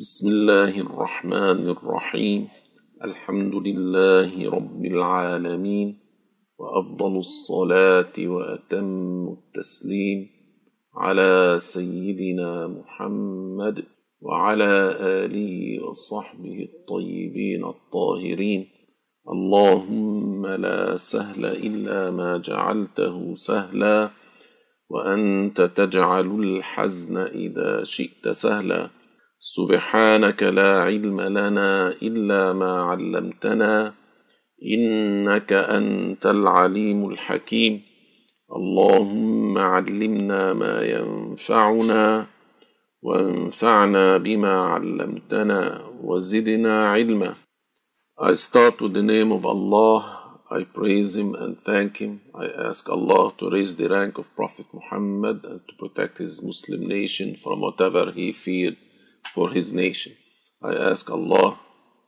بسم الله الرحمن الرحيم. الحمد لله رب العالمين. وأفضل الصلاة وأتم التسليم على سيدنا محمد وعلى آله وصحبه الطيبين الطاهرين. اللهم لا سهل إلا ما جعلته سهلا. وأنت تجعل الحزن إذا شئت سهلا. سبحانك لا علم لنا إلا ما علمتنا إنك أنت العليم الحكيم اللهم علمنا ما ينفعنا وانفعنا بما علمتنا وزدنا علما I start with the name of Allah. I praise Him and thank Him. I ask Allah to raise the rank of Prophet Muhammad and to protect his Muslim nation from whatever he feared for his nation. I ask Allah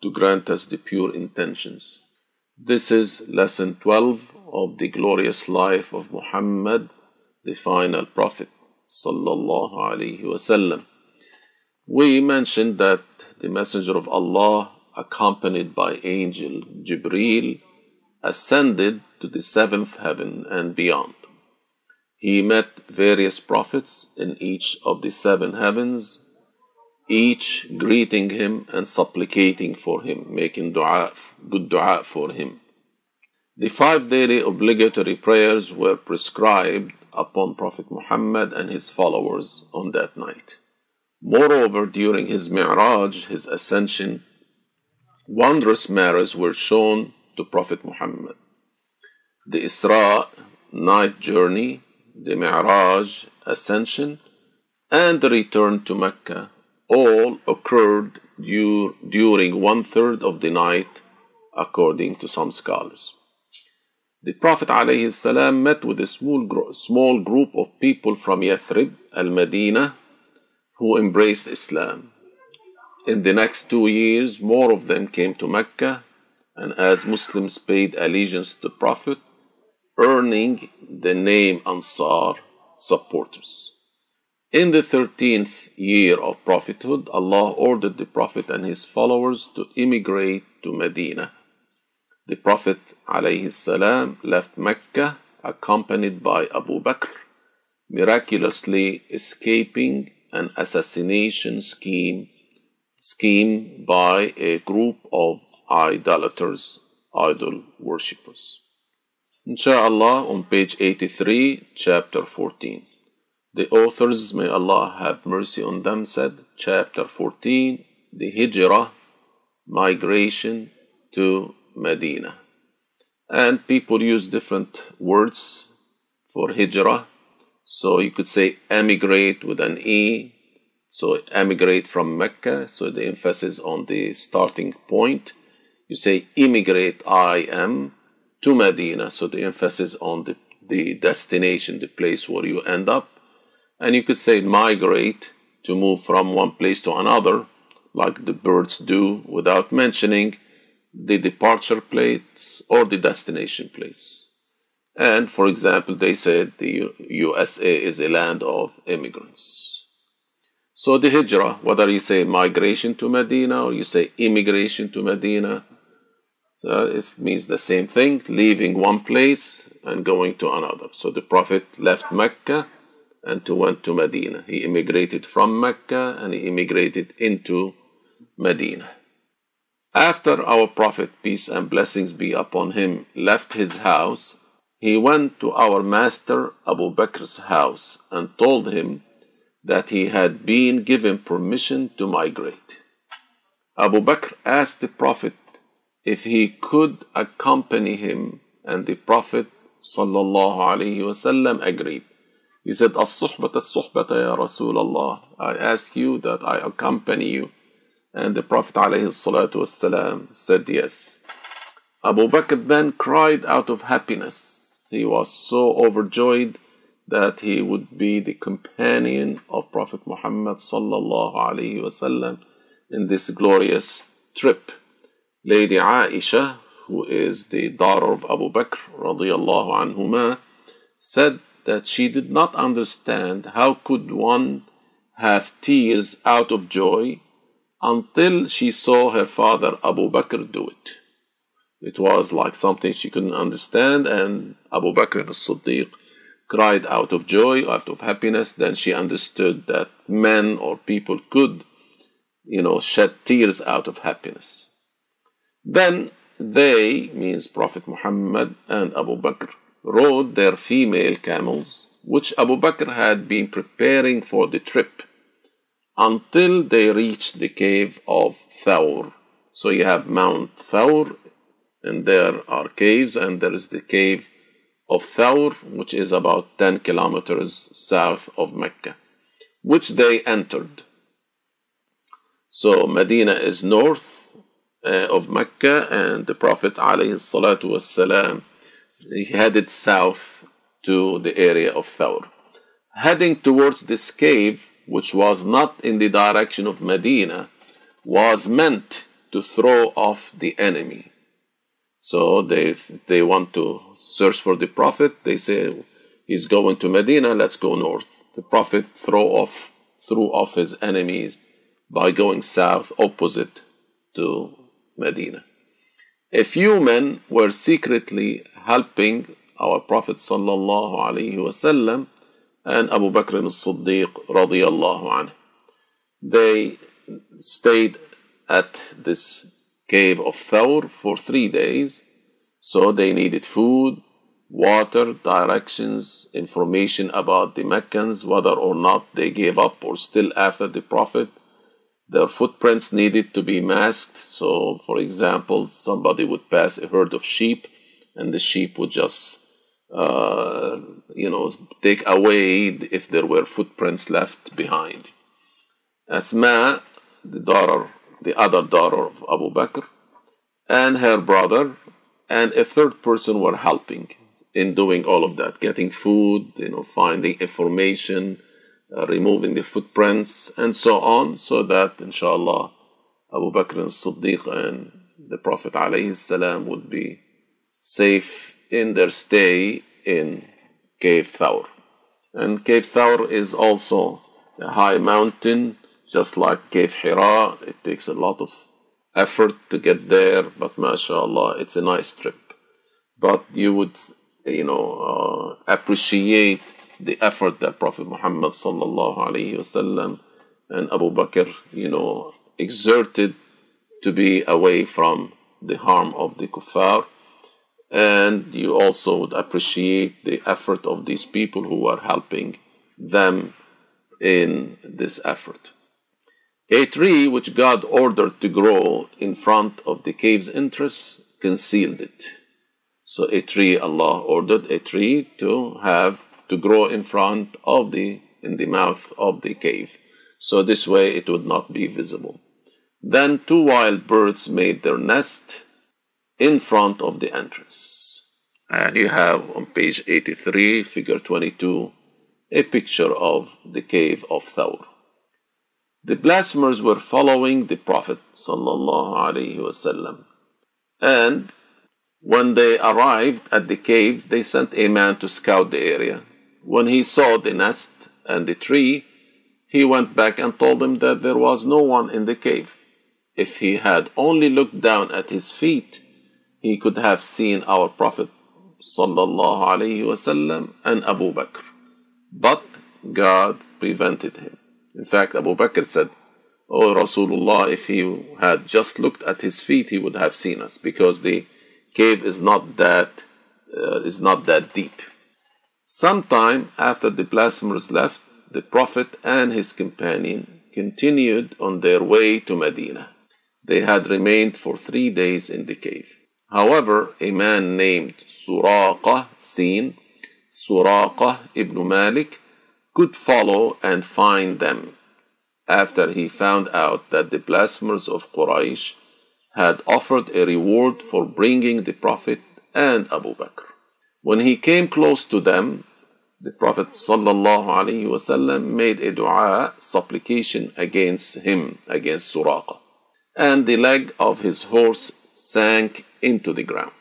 to grant us the pure intentions. This is lesson 12 of the glorious life of Muhammad, the final prophet. Sallallahu Alaihi Wasallam. We mentioned that the Messenger of Allah, accompanied by angel Jibreel, ascended to the seventh heaven and beyond. He met various prophets in each of the seven heavens, each greeting him and supplicating for him, making dua, good dua for him. The five daily obligatory prayers were prescribed upon Prophet Muhammad and his followers on that night. Moreover, during his Mi'raj, his ascension, wondrous matters were shown to Prophet Muhammad. The Isra, night journey, the Mi'raj, ascension, and the return to Mecca all occurred dur- during one third of the night, according to some scholars. The Prophet ﷺ met with a small, gro- small group of people from Yathrib, Al Medina, who embraced Islam. In the next two years, more of them came to Mecca, and as Muslims paid allegiance to the Prophet, earning the name Ansar, supporters. In the 13th year of prophethood, Allah ordered the Prophet and his followers to immigrate to Medina. The Prophet ﷺ left Mecca accompanied by Abu Bakr, miraculously escaping an assassination scheme, scheme by a group of idolaters, idol worshippers. Insha'Allah, on page 83, chapter 14. The authors, may Allah have mercy on them, said, chapter 14, the Hijrah, migration to Medina. And people use different words for Hijrah. So you could say emigrate with an E. So emigrate from Mecca. So the emphasis on the starting point. You say immigrate, I am, to Medina. So the emphasis on the, the destination, the place where you end up. And you could say migrate to move from one place to another, like the birds do, without mentioning the departure place or the destination place. And for example, they said the USA is a land of immigrants. So the hijrah, whether you say migration to Medina or you say immigration to Medina, uh, it means the same thing, leaving one place and going to another. So the Prophet left Mecca and to went to Medina. He immigrated from Mecca and he immigrated into Medina. After our Prophet, peace and blessings be upon him, left his house, he went to our master Abu Bakr's house and told him that he had been given permission to migrate. Abu Bakr asked the Prophet if he could accompany him, and the Prophet wasallam agreed. He said, As-suhbata as-suhbata ya Rasulullah. I ask you that I accompany you. And the Prophet ﷺ said yes. Abu Bakr then cried out of happiness. He was so overjoyed that he would be the companion of Prophet Muhammad ﷺ in this glorious trip. Lady Aisha, who is the daughter of Abu Bakr radiallahu said that she did not understand how could one have tears out of joy until she saw her father Abu Bakr do it. It was like something she couldn't understand, and Abu Bakr as-Siddiq cried out of joy, out of happiness. Then she understood that men or people could, you know, shed tears out of happiness. Then they, means Prophet Muhammad and Abu Bakr, rode their female camels, which Abu Bakr had been preparing for the trip, until they reached the cave of Thawr. So you have Mount Thawr, and there are caves, and there is the cave of Thawr, which is about 10 kilometers south of Mecca, which they entered. So Medina is north uh, of Mecca, and the Prophet alayhi headed south to the area of Thawr. Heading towards this cave, which was not in the direction of Medina, was meant to throw off the enemy. So they they want to search for the Prophet. They say he's going to Medina. Let's go north. The Prophet throw off threw off his enemies by going south, opposite to Medina. A few men were secretly helping our Prophet sallallahu alaihi wasallam and Abu Bakr as-Siddiq radiyallahu anhu. They stayed at this cave of Thawr for three days. So they needed food, water, directions, information about the Meccans, whether or not they gave up or still after the Prophet. Their footprints needed to be masked. So, for example, somebody would pass a herd of sheep and the sheep would just uh, you know, take away if there were footprints left behind. Asma, the daughter, the other daughter of Abu Bakr, and her brother, and a third person were helping in doing all of that, getting food, you know, finding information, uh, removing the footprints, and so on, so that, inshallah, Abu Bakr and Siddiq and the Prophet ﷺ would be safe in their stay in Cave Thawr. And Cave Thawr is also a high mountain, just like Cave Hira. It takes a lot of effort to get there, but mashallah, it's a nice trip. But you would, you know, uh, appreciate the effort that Prophet Muhammad sallallahu and Abu Bakr, you know, exerted to be away from the harm of the kuffar and you also would appreciate the effort of these people who are helping them in this effort. A tree which God ordered to grow in front of the cave's entrance concealed it. So a tree, Allah ordered a tree to have to grow in front of the in the mouth of the cave. So this way it would not be visible. Then two wild birds made their nest in front of the entrance. And you have on page 83, figure 22, a picture of the cave of Thawr. The blasphemers were following the Prophet wasallam, and when they arrived at the cave, they sent a man to scout the area. When he saw the nest and the tree, he went back and told them that there was no one in the cave. If he had only looked down at his feet, he could have seen our Prophet wasallam and Abu Bakr. But God prevented him. In fact, Abu Bakr said, Oh Rasulullah, if he had just looked at his feet, he would have seen us because the cave is not that uh, is not that deep. Sometime after the blasphemers left, the Prophet and his companion continued on their way to Medina. They had remained for three days in the cave. However, a man named Suraqa, seen, Suraqa ibn Malik, could follow and find them after he found out that the blasphemers of Quraysh had offered a reward for bringing the Prophet and Abu Bakr. When he came close to them, the Prophet ﷺ made a dua, supplication against him, against Suraqa, and the leg of his horse sank into the ground.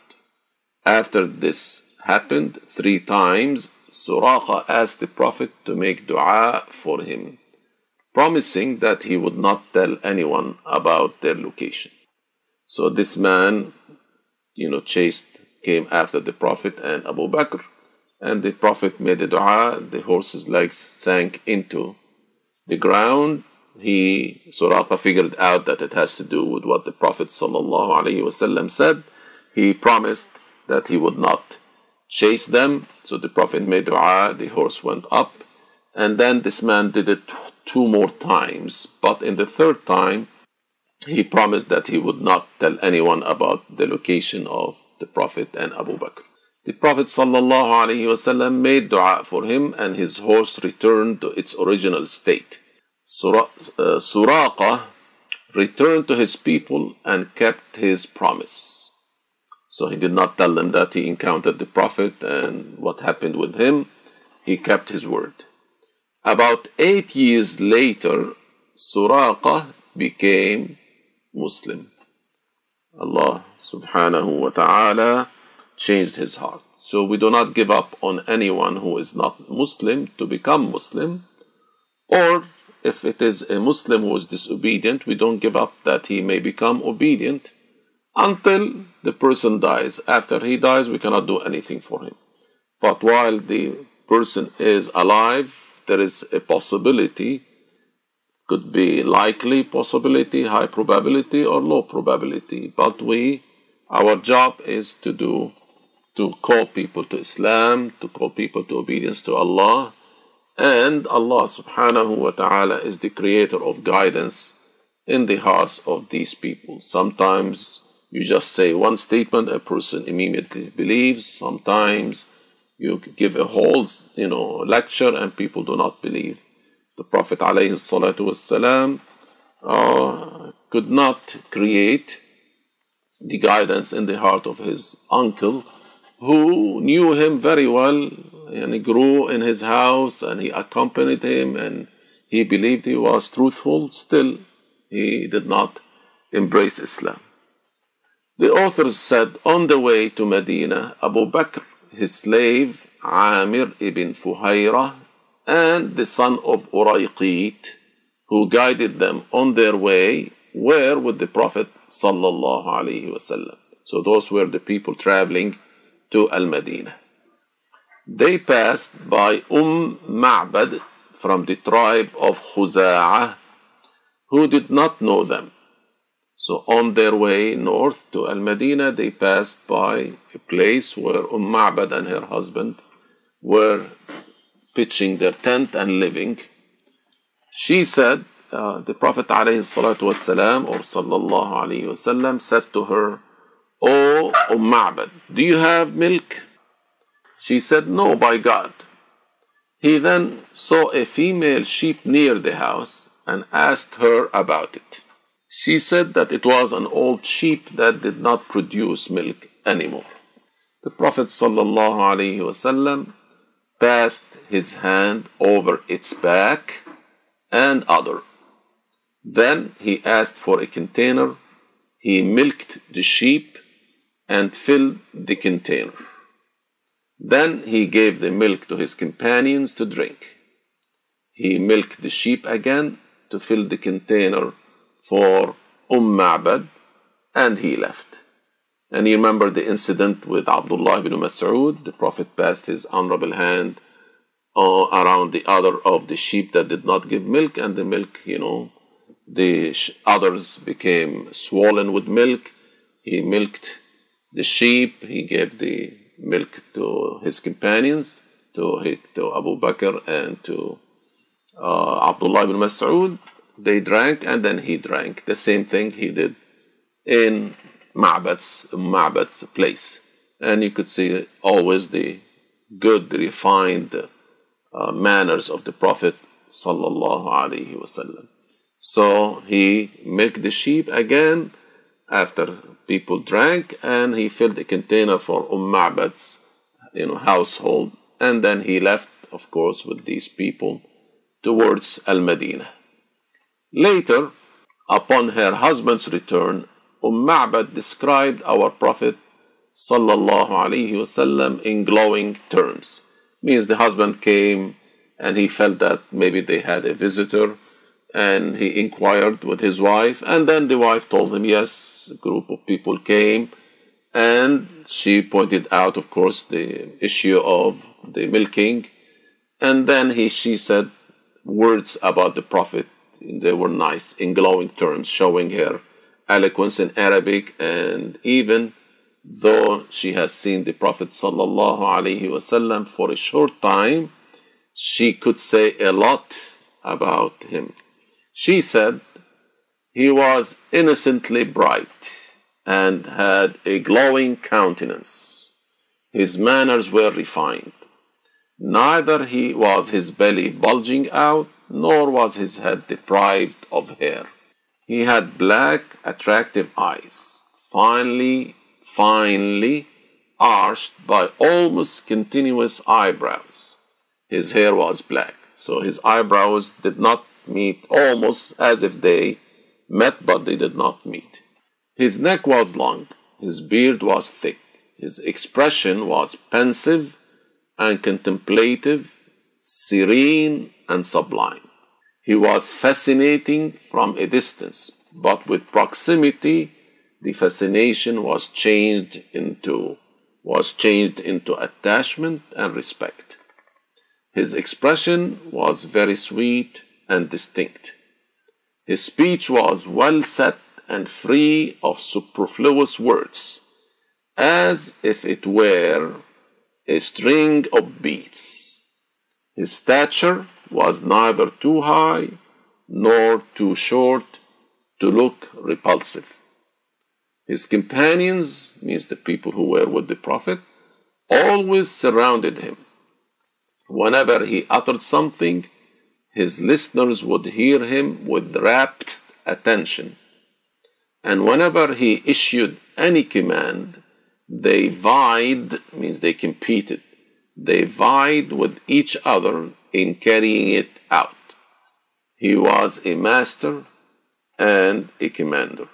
After this happened three times, Suraqa asked the Prophet to make dua for him, promising that he would not tell anyone about their location. So this man, you know, chased, came after the Prophet and Abu Bakr, and the Prophet made a dua, the horse's legs sank into the ground. He, Suraqa figured out that it has to do with what the Prophet ﷺ said. He promised that he would not chase them. So the Prophet made dua, the horse went up. And then this man did it two more times. But in the third time, he promised that he would not tell anyone about the location of the Prophet and Abu Bakr. The Prophet ﷺ made dua for him and his horse returned to its original state. Uh, Suraqa returned to his people and kept his promise. So he did not tell them that he encountered the Prophet and what happened with him. He kept his word. About eight years later, Suraqa became Muslim. Allah subhanahu wa ta'ala changed his heart. So we do not give up on anyone who is not Muslim to become Muslim. Or if it is a Muslim who is disobedient, we don't give up that he may become obedient until the person dies. After he dies, we cannot do anything for him. But while the person is alive, there is a possibility, could be likely possibility, high probability, or low probability. But we, our job is to do, to call people to Islam, to call people to obedience to Allah. And Allah subhanahu wa ta'ala is the creator of guidance in the hearts of these people. Sometimes you just say one statement, a person immediately believes. Sometimes you give a whole you know, lecture and people do not believe. The Prophet alayhi uh, could not create the guidance in the heart of his uncle who knew him very well and he grew in his house and he accompanied him and he believed he was truthful. Still, he did not embrace Islam. The authors said on the way to Medina, Abu Bakr, his slave Amir ibn Fuhayra, and the son of Urayqit, who guided them on their way, were with the Prophet sallallahu alaihi wasallam. So those were the people traveling to Al Medina. They passed by Umm Ma'bad from the tribe of Khuza'ah, who did not know them. So on their way north to Al Medina, they passed by a place where Umm Ma'bad and her husband were pitching their tent and living. She said, uh, the Prophet والسلام, or sallallahu alayhi wasallam said to her, O Umm Ma'bad, do you have milk? She said, No, by God. He then saw a female sheep near the house and asked her about it. She said that it was an old sheep that did not produce milk anymore. The Prophet ﷺ passed his hand over its back and udder. Then he asked for a container. He milked the sheep and filled the container. Then he gave the milk to his companions to drink. He milked the sheep again to fill the container for Umm Ma'bad and he left. And you remember the incident with Abdullah ibn Mas'ud. The Prophet passed his honorable hand uh, around the other of the sheep that did not give milk, and the milk, you know, the others became swollen with milk. He milked the sheep, he gave the milk to his companions, to, to Abu Bakr and to uh, Abdullah ibn Mas'ud, they drank and then he drank. The same thing he did in Ma'bad's, Ma'bad's place. And you could see always the good, refined uh, manners of the Prophet sallallahu alaihi wasallam. So he milked the sheep again after people drank, and he filled a container for Umm Ma'bad's you know, household, and then he left, of course, with these people towards Al Medina. Later, upon her husband's return, Umm Ma'bad described our Prophet sallallahu alaihi wasallam in glowing terms. Means the husband came and he felt that maybe they had a visitor and he inquired with his wife, and then the wife told him, yes, a group of people came, and she pointed out, of course, the issue of the milking, and then he, she said words about the Prophet. They were nice in glowing terms, showing her eloquence in Arabic, and even though she has seen the Prophet sallallahu alaihi wasallam for a short time, she could say a lot about him. She said he was innocently bright and had a glowing countenance. His manners were refined. Neither he was his belly bulging out, nor was his head deprived of hair. He had black, attractive eyes, finely, finely arched by almost continuous eyebrows. His hair was black, so his eyebrows did not meet almost as if they met, but they did not meet. His neck was long, his beard was thick, his expression was pensive and contemplative, serene and sublime. He was fascinating from a distance, but with proximity, the fascination was changed into was changed into attachment and respect. His expression was very sweet and distinct. His speech was well set and free of superfluous words, as if it were a string of beads. His stature was neither too high nor too short to look repulsive. His companions, means the people who were with the Prophet, always surrounded him. Whenever he uttered something, his listeners would hear him with rapt attention. And whenever he issued any command, they vied, means they competed. They vied with each other in carrying it out. He was a master and a commander.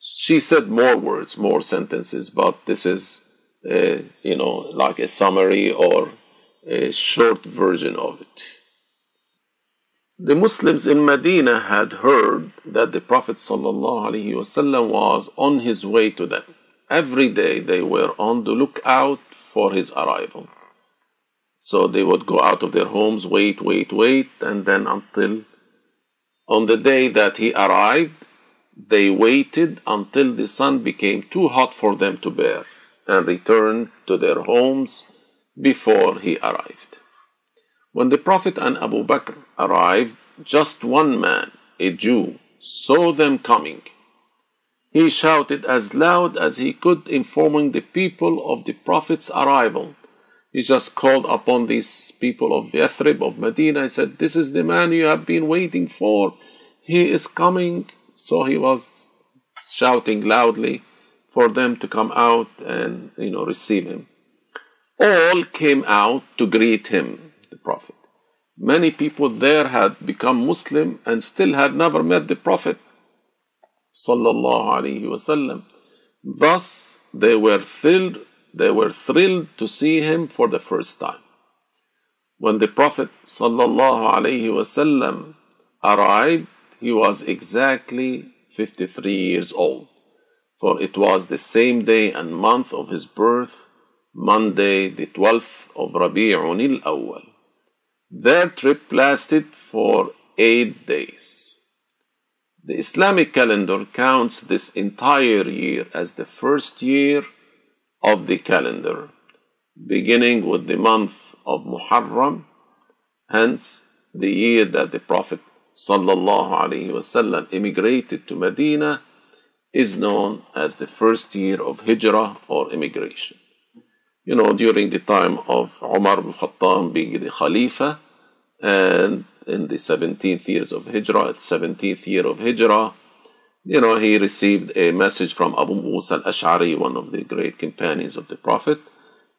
She said more words, more sentences, but this is, uh, you know, like a summary or a short version of it. The Muslims in Medina had heard that the Prophet ﷺ was on his way to them. Every day they were on the lookout for his arrival. So they would go out of their homes, wait, wait, wait, and then until on the day that he arrived, they waited until the sun became too hot for them to bear and returned to their homes before he arrived. When the Prophet and Abu Bakr arrived, just one man, a Jew, saw them coming he shouted as loud as he could, informing the people of the Prophet's arrival. He just called upon these people of Yathrib, of Medina, and said, This is the man you have been waiting for. He is coming. So he was shouting loudly for them to come out and, you know, receive him. All came out to greet him, the Prophet. Many people there had become Muslim and still had never met the Prophet. Thus, they were thrilled. They were thrilled to see him for the first time. When the Prophet wasallam arrived, he was exactly 53 years old, for it was the same day and month of his birth, Monday, the 12th of Rabi'un al-Awwal. Their trip lasted for eight days. The Islamic calendar counts this entire year as the first year of the calendar, beginning with the month of Muharram, hence the year that the Prophet ﷺ immigrated to Medina is known as the first year of Hijrah or immigration. You know, during the time of Umar ibn Khattab being the Khalifa and in the 17th years of Hijrah, 17th year of Hijrah, you know, he received a message from Abu Musa al-Ash'ari, one of the great companions of the Prophet,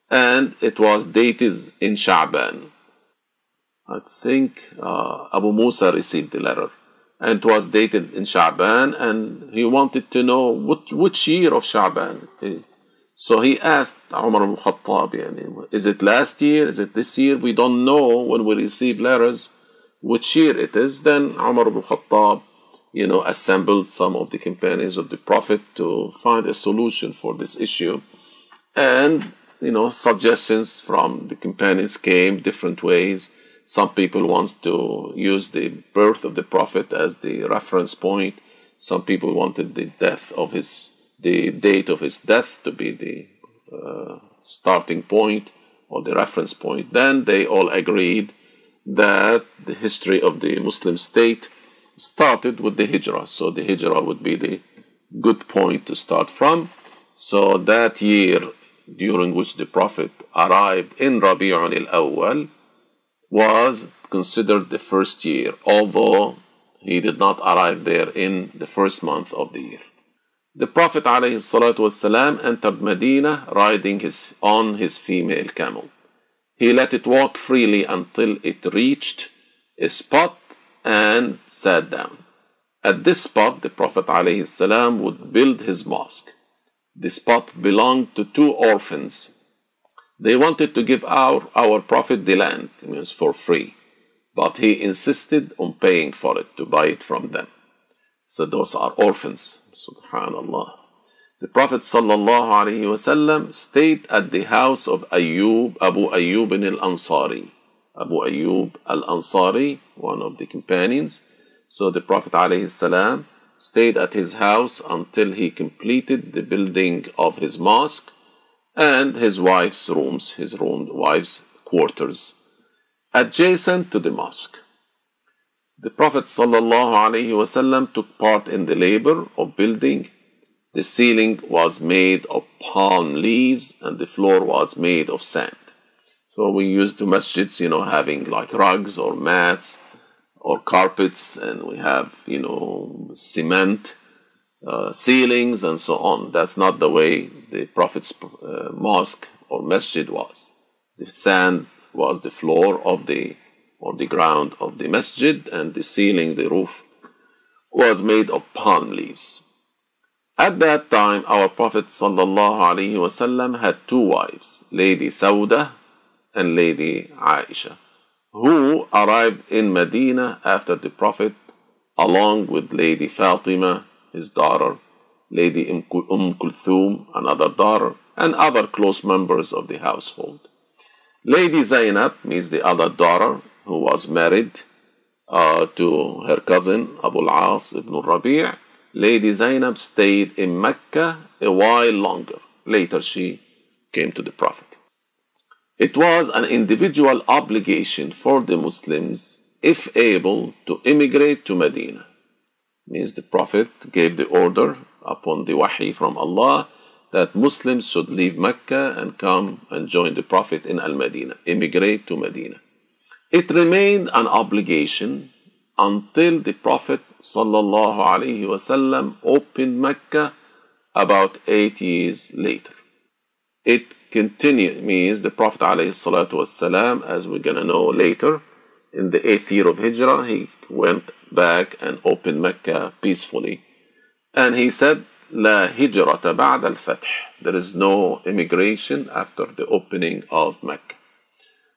and it was dated in Sha'ban. I think uh, Abu Musa received the letter, and it was dated in Sha'ban, and he wanted to know which, which year of Sha'ban. So he asked Umar al-Khattab, is it last year? Is it this year? We don't know when we receive letters which year it is, then Umar ibn Khattab, you know, assembled some of the companions of the Prophet to find a solution for this issue. And, you know, suggestions from the companions came different ways. Some people want to use the birth of the Prophet as the reference point. Some people wanted the death of his, the date of his death to be the uh, starting point or the reference point. Then they all agreed that the history of the Muslim state started with the Hijrah. So the Hijrah would be the good point to start from. So that year during which the Prophet arrived in Rabi'un al-Awwal was considered the first year, although he did not arrive there in the first month of the year. The Prophet ﷺ entered Medina riding his, on his female camel. He let it walk freely until it reached a spot and sat down. At this spot, the Prophet ﷺ would build his mosque. The spot belonged to two orphans. They wanted to give our, our Prophet the land, means for free, but he insisted on paying for it to buy it from them. So those are orphans. Subhanallah. The Prophet ﷺ stayed at the house of Ayyub, Abu Ayyub al-Ansari. Abu Ayyub al-Ansari, one of the companions. So the Prophet ﷺ stayed at his house until he completed the building of his mosque and his wife's rooms, his room, wife's quarters, adjacent to the mosque. The Prophet ﷺ took part in the labor of building. The ceiling was made of palm leaves and the floor was made of sand. So we used to masjids, you know, having like rugs or mats or carpets, and we have, you know, cement uh, ceilings and so on. That's not the way the Prophet's uh, mosque or masjid was. The sand was the floor of the or the ground of the masjid, and the ceiling, the roof, was made of palm leaves. At that time, our Prophet ﷺ had two wives, Lady Sauda and Lady Aisha, who arrived in Medina after the Prophet, along with Lady Fatima, his daughter, Lady Umm Kulthum, another daughter, and other close members of the household. Lady Zainab means the other daughter, who was married uh, to her cousin Abu al-As ibn Rabi' Lady Zainab stayed in Mecca a while longer. Later she came to the Prophet. It was an individual obligation for the Muslims, if able, to immigrate to Medina. Means the Prophet gave the order upon the wahi from Allah that Muslims should leave Mecca and come and join the Prophet in Al Medina, immigrate to Medina. It remained an obligation until the Prophet ﷺ opened Mecca about eight years later. It continued, means the Prophet ﷺ, as we're going to know later, in the eighth year of Hijrah, he went back and opened Mecca peacefully. And he said, لا هجرة بعد الفتح. There is no immigration after the opening of Mecca.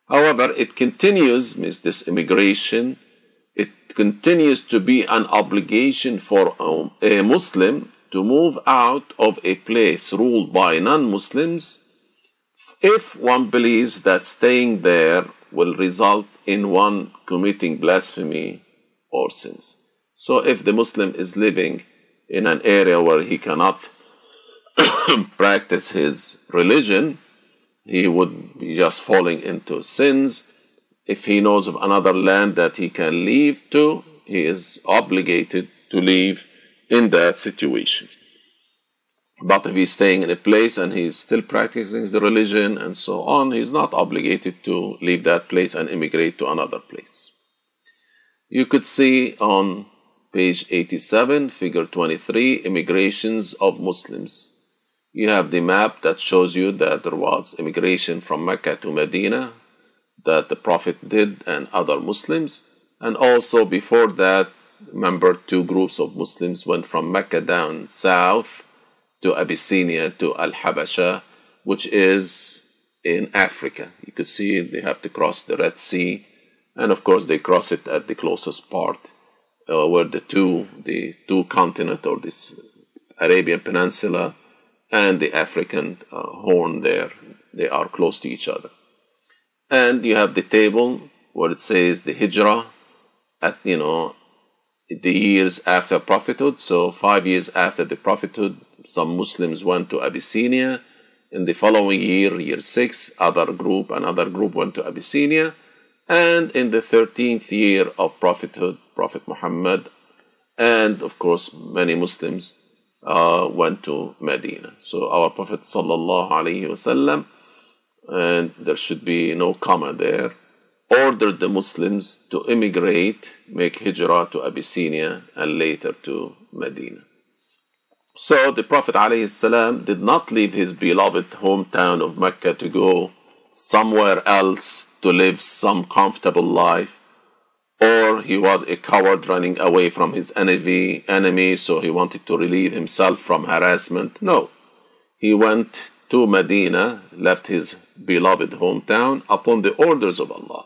However, it continues, means this immigration, it continues to be an obligation for um, a Muslim to move out of a place ruled by non Muslims if one believes that staying there will result in one committing blasphemy or sins. So, if the Muslim is living in an area where he cannot practice his religion, he would be just falling into sins. If he knows of another land that he can leave to, he is obligated to leave in that situation. But if he's staying in a place and he's still practicing the religion and so on, he's not obligated to leave that place and immigrate to another place. You could see on page 87, figure 23, immigrations of Muslims you have the map that shows you that there was immigration from Mecca to Medina that the Prophet did and other Muslims. And also before that, remember, two groups of Muslims went from Mecca down south to Abyssinia to Al Habasha, which is in Africa. You could see they have to cross the Red Sea And of course, they cross it at the closest part uh, where the two, the two continent or this Arabian Peninsula and the African uh, horn there, they are close to each other. And you have the table where it says the Hijrah at, you know, the years after prophethood. So five years after the prophethood, some Muslims went to Abyssinia. In the following year, year six, other group, another group went to Abyssinia. And in the 13th year of prophethood, Prophet Muhammad, and of course many Muslims uh, went to Medina. So our Prophet sallallahu alaihi wasallam, and there should be no comma there, ordered the Muslims to immigrate, make hijrah to Abyssinia, and later to Medina. So the Prophet ﷺ did not leave his beloved hometown of Mecca to go somewhere else to live some comfortable life, or he was a coward running away from his enemy, enemy so he wanted to relieve himself from harassment. No. He went to Medina, left his beloved hometown upon the orders of Allah.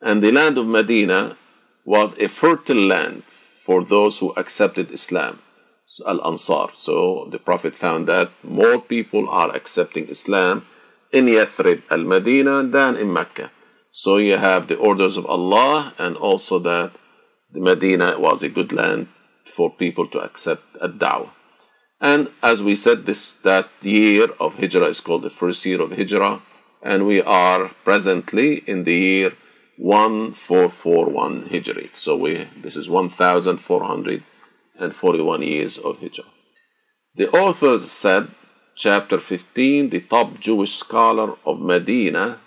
And the land of Medina was a fertile land for those who accepted Islam, Al Ansar. So the Prophet found that more people are accepting Islam in Yathrib, Al Medina, than in Mecca. So you have the orders of Allah, and also that the Medina was a good land for people to accept a da'wah. And as we said, this that year of Hijrah is called the first year of Hijrah, and we are presently in the year 1441 Hijri. So we this is 1441 years of Hijrah. The authors said, chapter 15, the top Jewish scholar of Medina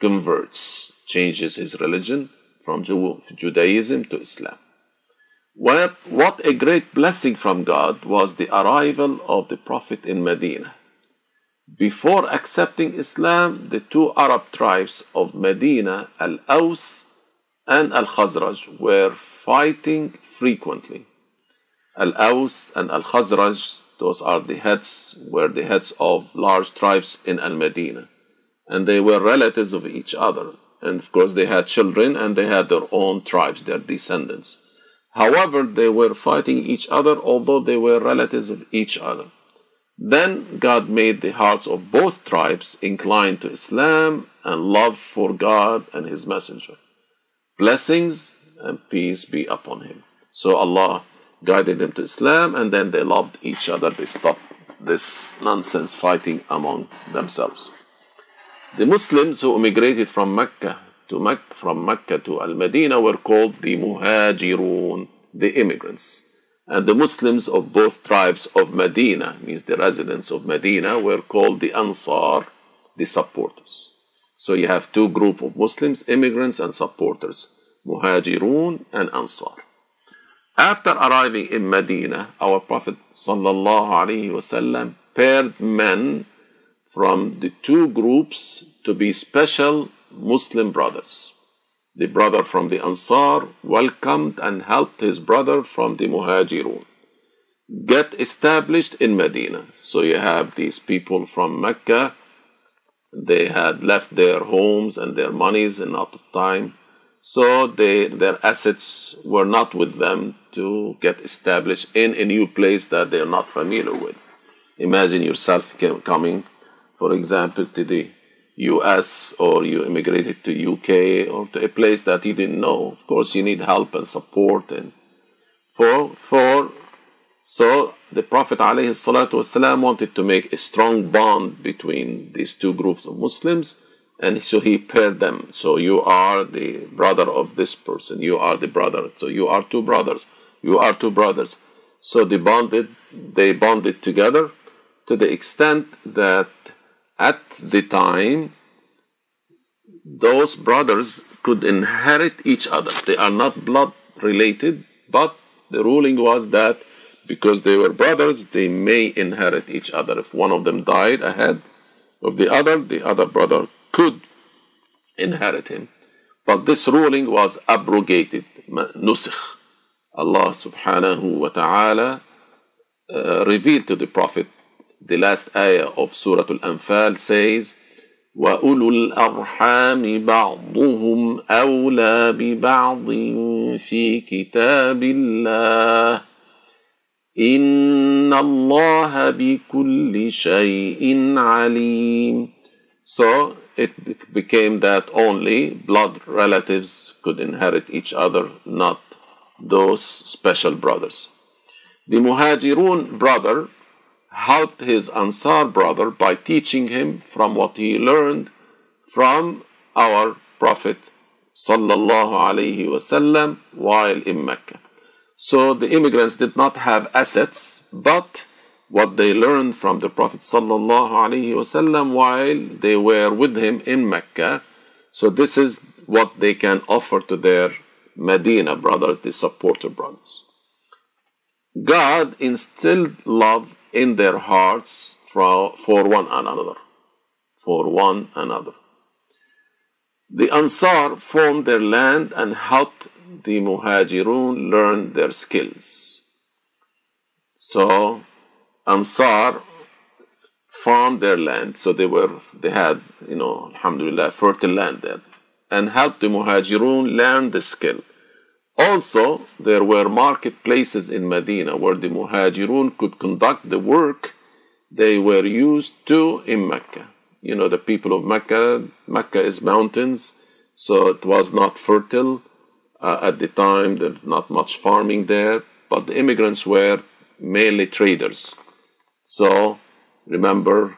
converts, changes his religion from Judaism to Islam. What, what a great blessing from God was the arrival of the Prophet in Medina. Before accepting Islam, the two Arab tribes of Medina, Al Aus and Al Khazraj, were fighting frequently. Al Aus and Al Khazraj, those are the heads, were the heads of large tribes in Al Medina. And they were relatives of each other. And of course, they had children and they had their own tribes, their descendants. However, they were fighting each other, although they were relatives of each other. Then God made the hearts of both tribes inclined to Islam and love for God and His Messenger. Blessings and peace be upon him. So Allah guided them to Islam and then they loved each other. They stopped this nonsense fighting among themselves. The Muslims who immigrated from Mecca to Mecca, from Mecca to Al Medina were called the Muhajirun, the immigrants. And the Muslims of both tribes of Medina, means the residents of Medina, were called the Ansar, the supporters. So you have two group of Muslims, immigrants and supporters, Muhajirun and Ansar. After arriving in Medina, our Prophet wasallam paired men from the two groups to be special Muslim brothers. The brother from the Ansar welcomed and helped his brother from the Muhajirun get established in Medina. So you have these people from Mecca, they had left their homes and their monies in not the time. So they, their assets were not with them to get established in a new place that they're not familiar with. Imagine yourself coming, for example, to the US or you immigrated to UK or to a place that you didn't know. Of course, you need help and support. And for, for so the Prophet والسلام, wanted to make a strong bond between these two groups of Muslims, and so he paired them. So you are the brother of this person, you are the brother. So you are two brothers, you are two brothers. So they bonded, they bonded together to the extent that at the time, those brothers could inherit each other. They are not blood related, but the ruling was that because they were brothers, they may inherit each other. If one of them died ahead of the other, the other brother could inherit him. But this ruling was abrogated, nusikh. Allah subhanahu wa ta'ala uh, revealed to the Prophet the last ayah of Surah Al-Anfal says, وأولو الأرحام بعضهم أولى ببعض في كتاب الله إن الله بكل شيء عليم So it became that only blood relatives could inherit each other, not those special brothers. The Muhajirun brother helped his Ansar brother by teaching him from what he learned from our Prophet sallallahu alaihi wasallam while in Mecca. So the immigrants did not have assets, but what they learned from the Prophet sallallahu alaihi wasallam while they were with him in Mecca. So this is what they can offer to their Medina brothers, the supporter brothers. God instilled love in their hearts for, for one another. For one another. The Ansar formed their land and helped the Muhajirun learn their skills. So Ansar farmed their land, so they were they had, you know, alhamdulillah, fertile land there, and helped the Muhajirun learn the skill. Also, there were marketplaces in Medina where the Muhajirun could conduct the work they were used to in Mecca. You know, the people of Mecca, Mecca is mountains, so it was not fertile uh, at the time. There's not much farming there, but the immigrants were mainly traders. So, remember,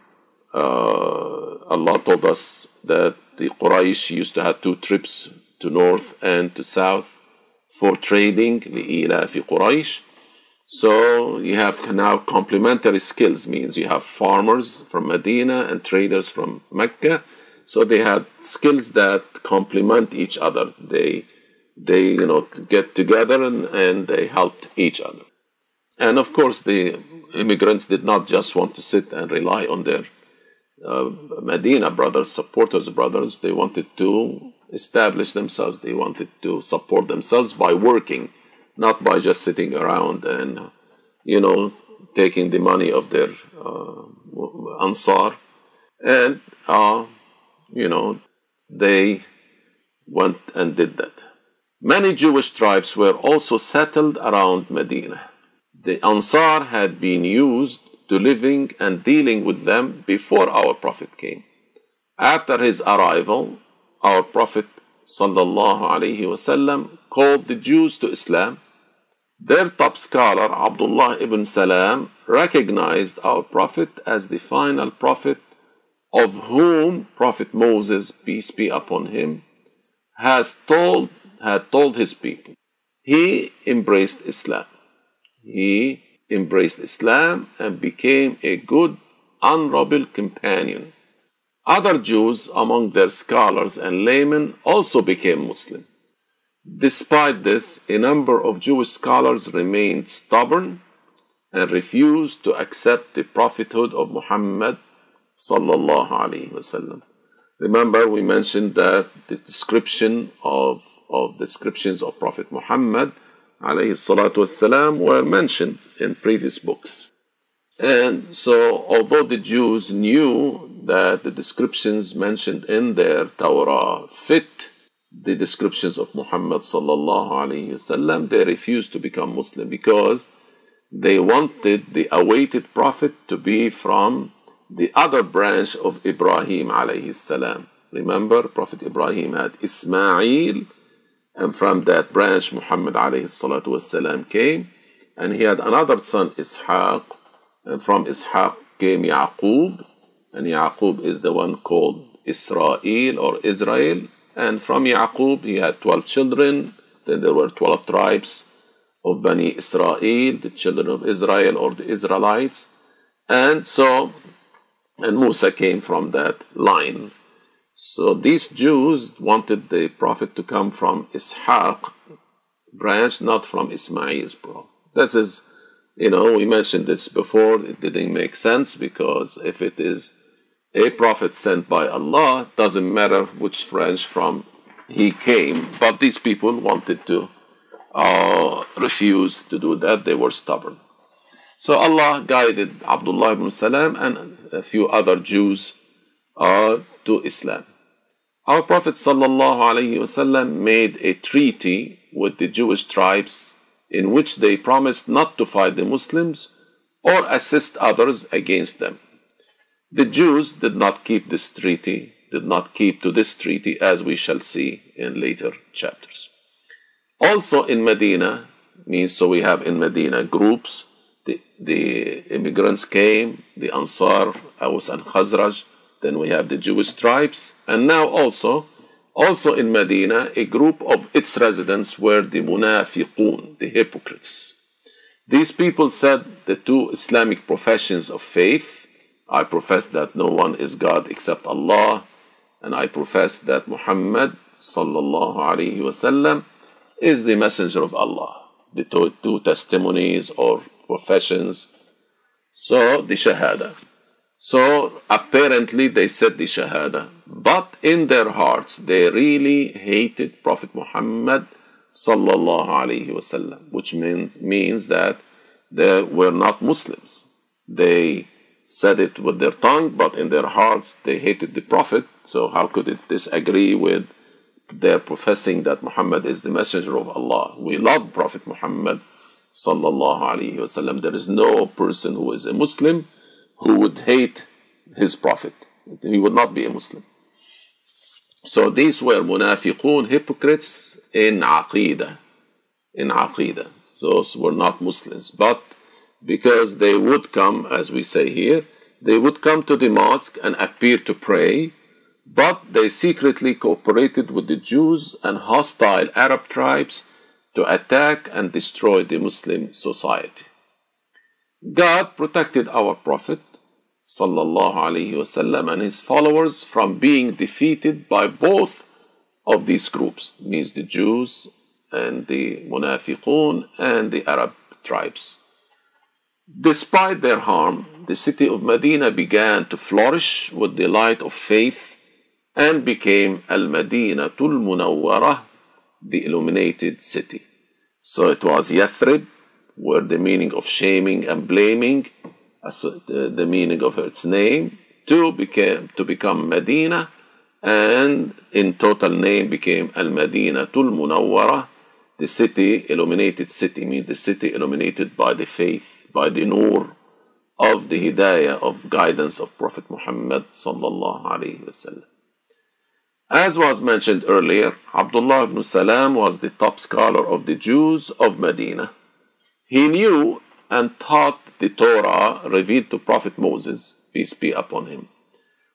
uh, Allah told us that the Quraysh used to have two trips to north and to south for trading لإيلاف قريش so you have now complementary skills means you have farmers from Medina and traders from Mecca so they had skills that complement each other they they you know get together and, and they helped each other and of course the immigrants did not just want to sit and rely on their uh, Medina brothers supporters brothers they wanted to establish themselves. They wanted to support themselves by working, not by just sitting around and, you know, taking the money of their uh, Ansar. And, uh, you know, they went and did that. Many Jewish tribes were also settled around Medina. The Ansar had been used to living and dealing with them before our Prophet came. After his arrival, our Prophet wasallam called the Jews to Islam. Their top scholar, Abdullah ibn Salam, recognized our Prophet as the final prophet of whom Prophet Moses, peace be upon him, has told, had told his people. He embraced Islam. He embraced Islam and became a good, honorable companion other Jews among their scholars and laymen also became Muslim. Despite this, a number of Jewish scholars remained stubborn and refused to accept the prophethood of Muhammad sallallahu alaihi wasallam. Remember, we mentioned that the description of, of descriptions of Prophet Muhammad alayhi salatu were mentioned in previous books. And so, although the Jews knew that the descriptions mentioned in their Torah fit the descriptions of Muhammad sallallahu alaihi wasallam, they refused to become Muslim because they wanted the awaited prophet to be from the other branch of Ibrahim alayhi salam. Remember, Prophet Ibrahim had Ismail, and from that branch Muhammad alayhi salatu wasalam came, and he had another son Ishaq, and from Ishaq came Yaqub, and Yaqub is the one called Israel or Israel. And from Yaqub he had 12 children. Then there were 12 tribes of Bani Israel, the children of Israel or the Israelites. And so, and Musa came from that line. So these Jews wanted the Prophet to come from Ishaq branch, not from Ismail's branch. That is you know, we mentioned this before, it didn't make sense because if it is a prophet sent by Allah, doesn't matter which branch from he came, but these people wanted to uh, refuse to do that, they were stubborn. So Allah guided Abdullah ibn Salam and a few other Jews uh, to Islam. Our Prophet ﷺ made a treaty with the Jewish tribes in which they promised not to fight the Muslims or assist others against them. The Jews did not keep this treaty, did not keep to this treaty, as we shall see in later chapters. Also in Medina, means so we have in Medina groups, the, the immigrants came, the Ansar, Aus and Khazraj, then we have the Jewish tribes, and now also, also in Medina, a group of its residents were the Munafiqun, the hypocrites. These people said the two Islamic professions of faith. I profess that no one is God except Allah, and I profess that Muhammad sallallahu alaihi wasallam is the messenger of Allah. The two, two testimonies or professions. So the Shahada. So apparently they said the Shahada, but in their hearts they really hated Prophet Muhammad sallallahu alaihi wasallam, which means means that they were not Muslims. They said it with their tongue, but in their hearts they hated the Prophet. So how could it disagree with their professing that Muhammad is the messenger of Allah? We love Prophet Muhammad sallallahu alaihi wasallam. There is no person who is a Muslim who would hate his prophet. He would not be a Muslim. So these were munafiqun, hypocrites in aqidah. In aqidah. Those were not Muslims. But because they would come, as we say here, they would come to the mosque and appear to pray, but they secretly cooperated with the Jews and hostile Arab tribes to attack and destroy the Muslim society. God protected our Prophet wasallam and his followers from being defeated by both of these groups, means the Jews and the Munafiqun and the Arab tribes. Despite their harm, the city of Medina began to flourish with the light of faith and became Al Madinatul Munawwarah, the illuminated city. So it was Yathrib, where the meaning of shaming and blaming as uh, the, meaning of its name, to became to become Medina, and in total name became Al Madina Tul Munawwara, the city, illuminated city, means the city illuminated by the faith, by the nur of the hidayah of guidance of Prophet Muhammad sallallahu alaihi wasallam. As was mentioned earlier, Abdullah ibn Salam was the top scholar of the Jews of Medina. He knew and taught the Torah revealed to Prophet Moses, peace be upon him.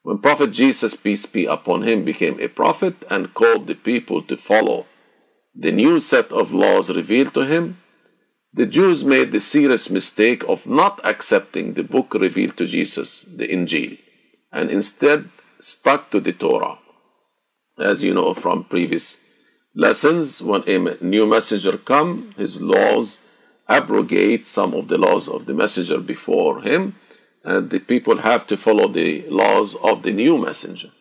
When Prophet Jesus, peace be upon him, became a prophet and called the people to follow the new set of laws revealed to him, the Jews made the serious mistake of not accepting the book revealed to Jesus, the Injil, and instead stuck to the Torah. As you know from previous lessons, when a new messenger come, his laws abrogate some of the laws of the messenger before him, and the people have to follow the laws of the new messenger.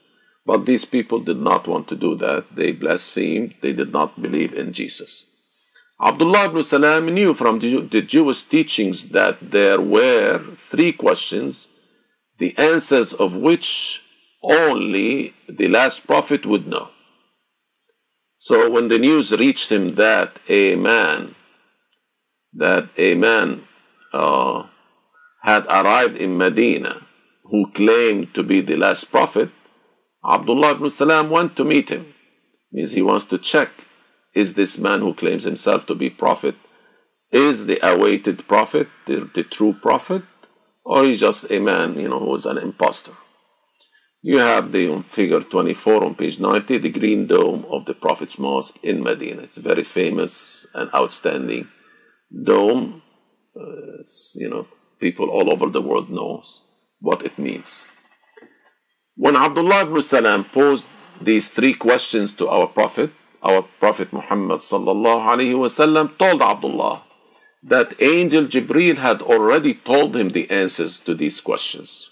But these people did not want to do that. They blasphemed. They did not believe in Jesus. Abdullah ibn Salam knew from the Jewish teachings that there were three questions, the answers of which only the last prophet would know. So when the news reached him that a man that a man uh, had arrived in Medina who claimed to be the last prophet, Abdullah ibn Salam went to meet him. Means he wants to check is this man who claims himself to be prophet is the awaited prophet, the, the true prophet, or is just a man, you know, who is an impostor. You have the figure 24 on page 90, the green dome of the Prophet's Mosque in Medina. It's very famous and outstanding dome, uh, you know, people all over the world knows what it means. When Abdullah ibn Salam posed these three questions to our Prophet, our Prophet Muhammad wasallam told Abdullah that angel Jibril had already told him the answers to these questions.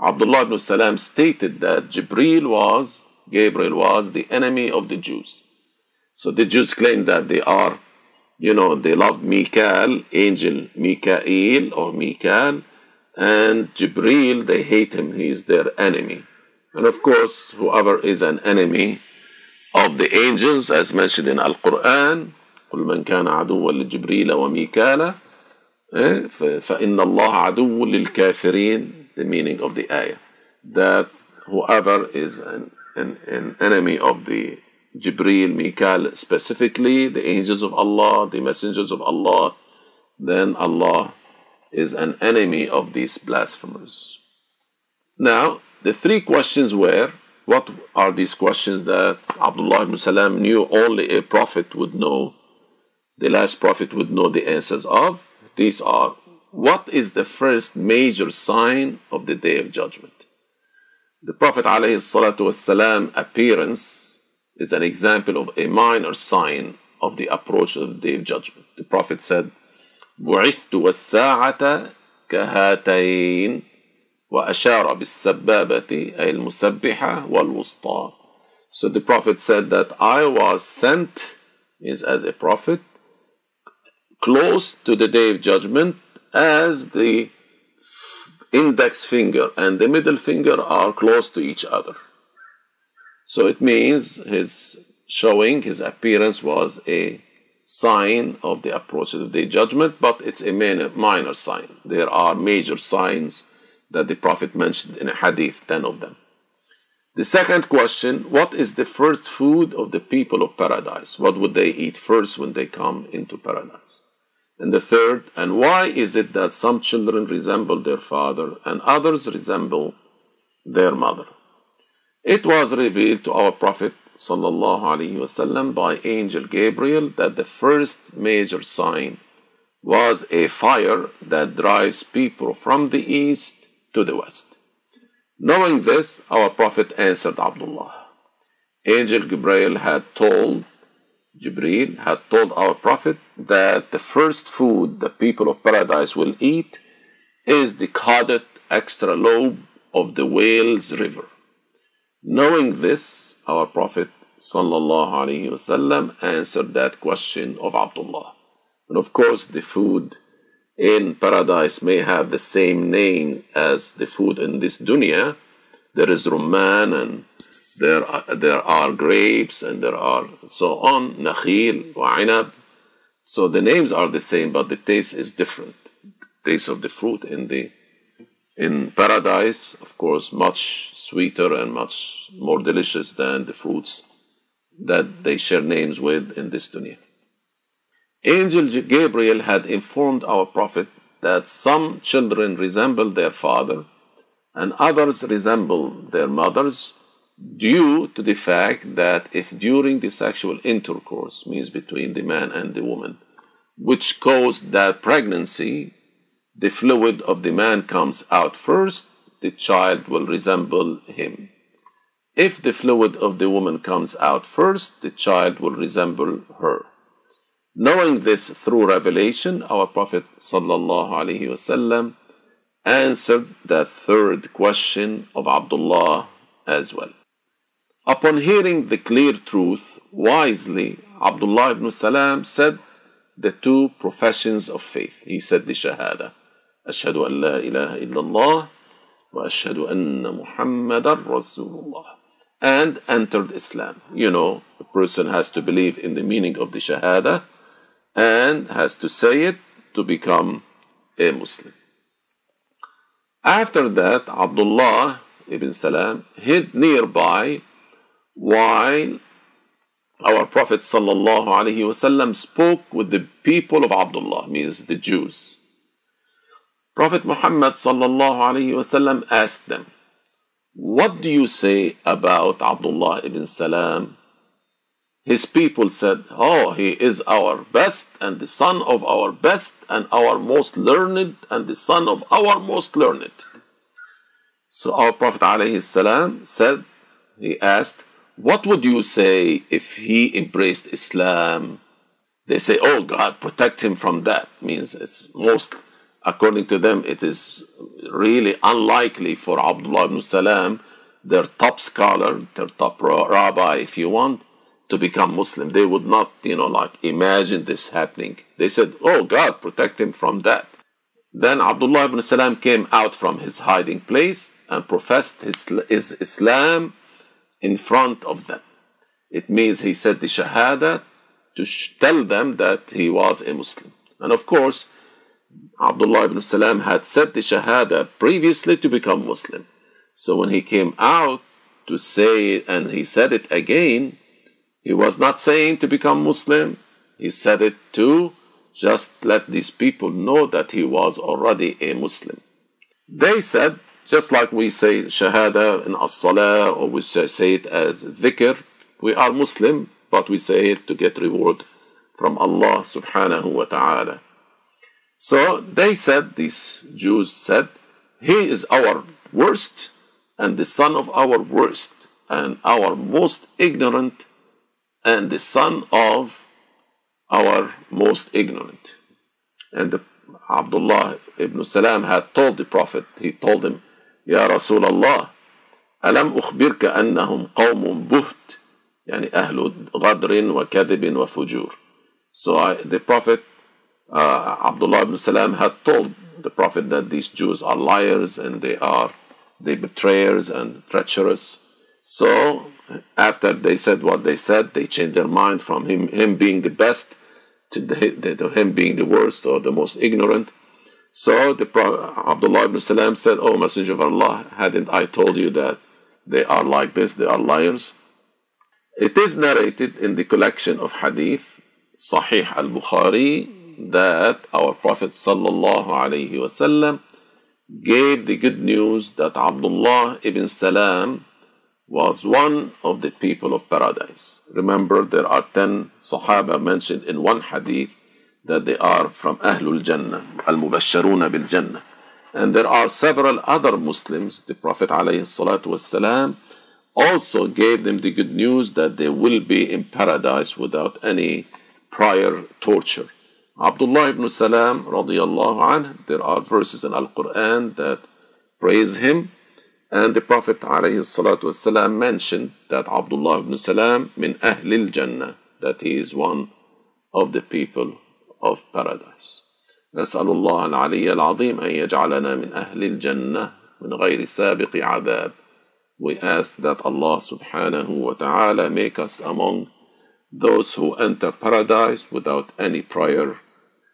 Abdullah ibn Salam stated that Jibril was, Gabriel was the enemy of the Jews. So the Jews claim that they are you know, they love Mikael, angel Mikael or Mikael, and Jibril, they hate him. He is their enemy. And of course, whoever is an enemy of the angels, as mentioned in Al Quran, قل من كان عدوا لجبريل وميكالا فإن الله عدو للكافرين the meaning of the ayah that whoever is an, an, an enemy of the Jibreel, Mikal, specifically the angels of Allah, the messengers of Allah, then Allah is an enemy of these blasphemers. Now, the three questions were what are these questions that Abdullah ibn Salam knew only a prophet would know, the last prophet would know the answers of? These are what is the first major sign of the day of judgment? The Prophet ﷺ appearance is an example of a minor sign of the approach of the day of judgment. The Prophet said, بعثت والساعة كهاتين وأشار بالسبابة أي المسبحة والوسطى. So the Prophet said that I was sent is as a prophet close to the day of judgment as the index finger and the middle finger are close to each other. So it means his showing, his appearance was a sign of the approach of the judgment, but it's a minor sign. There are major signs that the Prophet mentioned in a hadith, 10 of them. The second question What is the first food of the people of paradise? What would they eat first when they come into paradise? And the third, and why is it that some children resemble their father and others resemble their mother? It was revealed to our Prophet وسلم, by angel Gabriel that the first major sign was a fire that drives people from the east to the west. Knowing this, our Prophet answered Abdullah. Angel Gabriel had told Jibril had told our Prophet that the first food the people of paradise will eat is the caudate extra lobe of the whale's liver. Knowing this, our Prophet وسلم, answered that question of Abdullah. And of course, the food in paradise may have the same name as the food in this dunya. There is rumman and there are, there are grapes and there are so on, nakhil, wa'inab. So the names are the same, but the taste is different. The taste of the fruit in the in paradise, of course, much sweeter and much more delicious than the fruits that they share names with in this dunya. Angel Gabriel had informed our Prophet that some children resemble their father and others resemble their mothers due to the fact that if during the sexual intercourse means between the man and the woman which caused that pregnancy the fluid of the man comes out first the child will resemble him. If the fluid of the woman comes out first the child will resemble her knowing this through revelation our prophet sallallahu alaihi wasallam answered the third question of abdullah as well Upon hearing the clear truth, wisely, Abdullah ibn Salam said the two professions of faith. He said the Shahada. أشهد أن لا إله إلا الله وأشهد أن محمدا رسول الله and entered Islam. You know, a person has to believe in the meaning of the Shahada and has to say it to become a Muslim. After that, Abdullah ibn Salam hid nearby while our Prophet ﷺ spoke with the people of Abdullah, means the Jews. Prophet Muhammad ﷺ asked them, What do you say about Abdullah ibn Salam? His people said, Oh, he is our best and the son of our best and our most learned and the son of our most learned. So our Prophet ﷺ said, he asked, what would you say if he embraced Islam? They say, oh God, protect him from that. Means it's most, according to them, it is really unlikely for Abdullah ibn Salam, their top scholar, their top rabbi, if you want, to become Muslim. They would not, you know, like imagine this happening. They said, oh God, protect him from that. Then Abdullah ibn Salam came out from his hiding place and professed his, his Islam in front of them. It means he said the Shahada to tell them that he was a Muslim. And of course, Abdullah ibn Salam had said the Shahada previously to become Muslim. So when he came out to say it and he said it again, he was not saying to become Muslim. He said it to just let these people know that he was already a Muslim. They said, just like we say Shahada in As-Salah or we say it as Dhikr, we are Muslim, but we say it to get reward from Allah subhanahu wa ta'ala. So they said, these Jews said, He is our worst and the son of our worst and our most ignorant and the son of our most ignorant. And the, Abdullah ibn Salam had told the Prophet, he told him, Ya Rasulullah, ألم أخبرك أنهم قوم بهت يعني أهل غدر وكذب وفجور. So I, the Prophet uh, Abdullah ibn Salam had told the Prophet that these Jews are liars and they are they betrayers and treacherous. So after they said what they said, they changed their mind from him him being the best to, the, to him being the worst or the most ignorant. So the Abdullah ibn Salam said, "O Messenger of Allah, hadn't I told you that they are like this? They are liars." It is narrated in the collection of hadith Sahih al-Bukhari that our Prophet sallallahu alaihi wasallam gave the good news that Abdullah ibn Salam was one of the people of paradise. Remember, there are ten Sahaba mentioned in one hadith that they are from Ahlul Jannah, Al Mubasharuna bil Jannah. And there are several other Muslims, the Prophet والسلام, also gave them the good news that they will be in paradise without any prior torture. Abdullah ibn Salam radiallahu anh, there are verses in Al-Quran that praise him and the Prophet والسلام, mentioned that Abdullah ibn Salam min Ahlil Jannah, that he is one of the people of paradise. نسأل الله العلي العظيم أن يجعلنا من أهل الجنة من غير سابق عذاب. We ask that Allah subhanahu wa ta'ala make us among those who enter paradise without any prior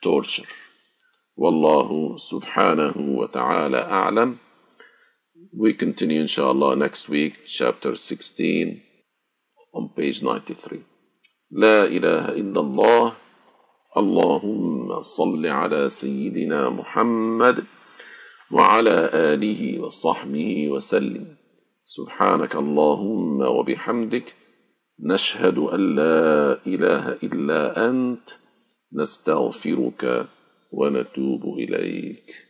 torture. Wallahu subhanahu wa ta'ala a'lam. We continue inshallah next week, chapter 16 on page 93. لا إله إلا الله اللهم صل على سيدنا محمد وعلى آله وصحبه وسلم سبحانك اللهم وبحمدك نشهد أن لا إله إلا أنت نستغفرك ونتوب إليك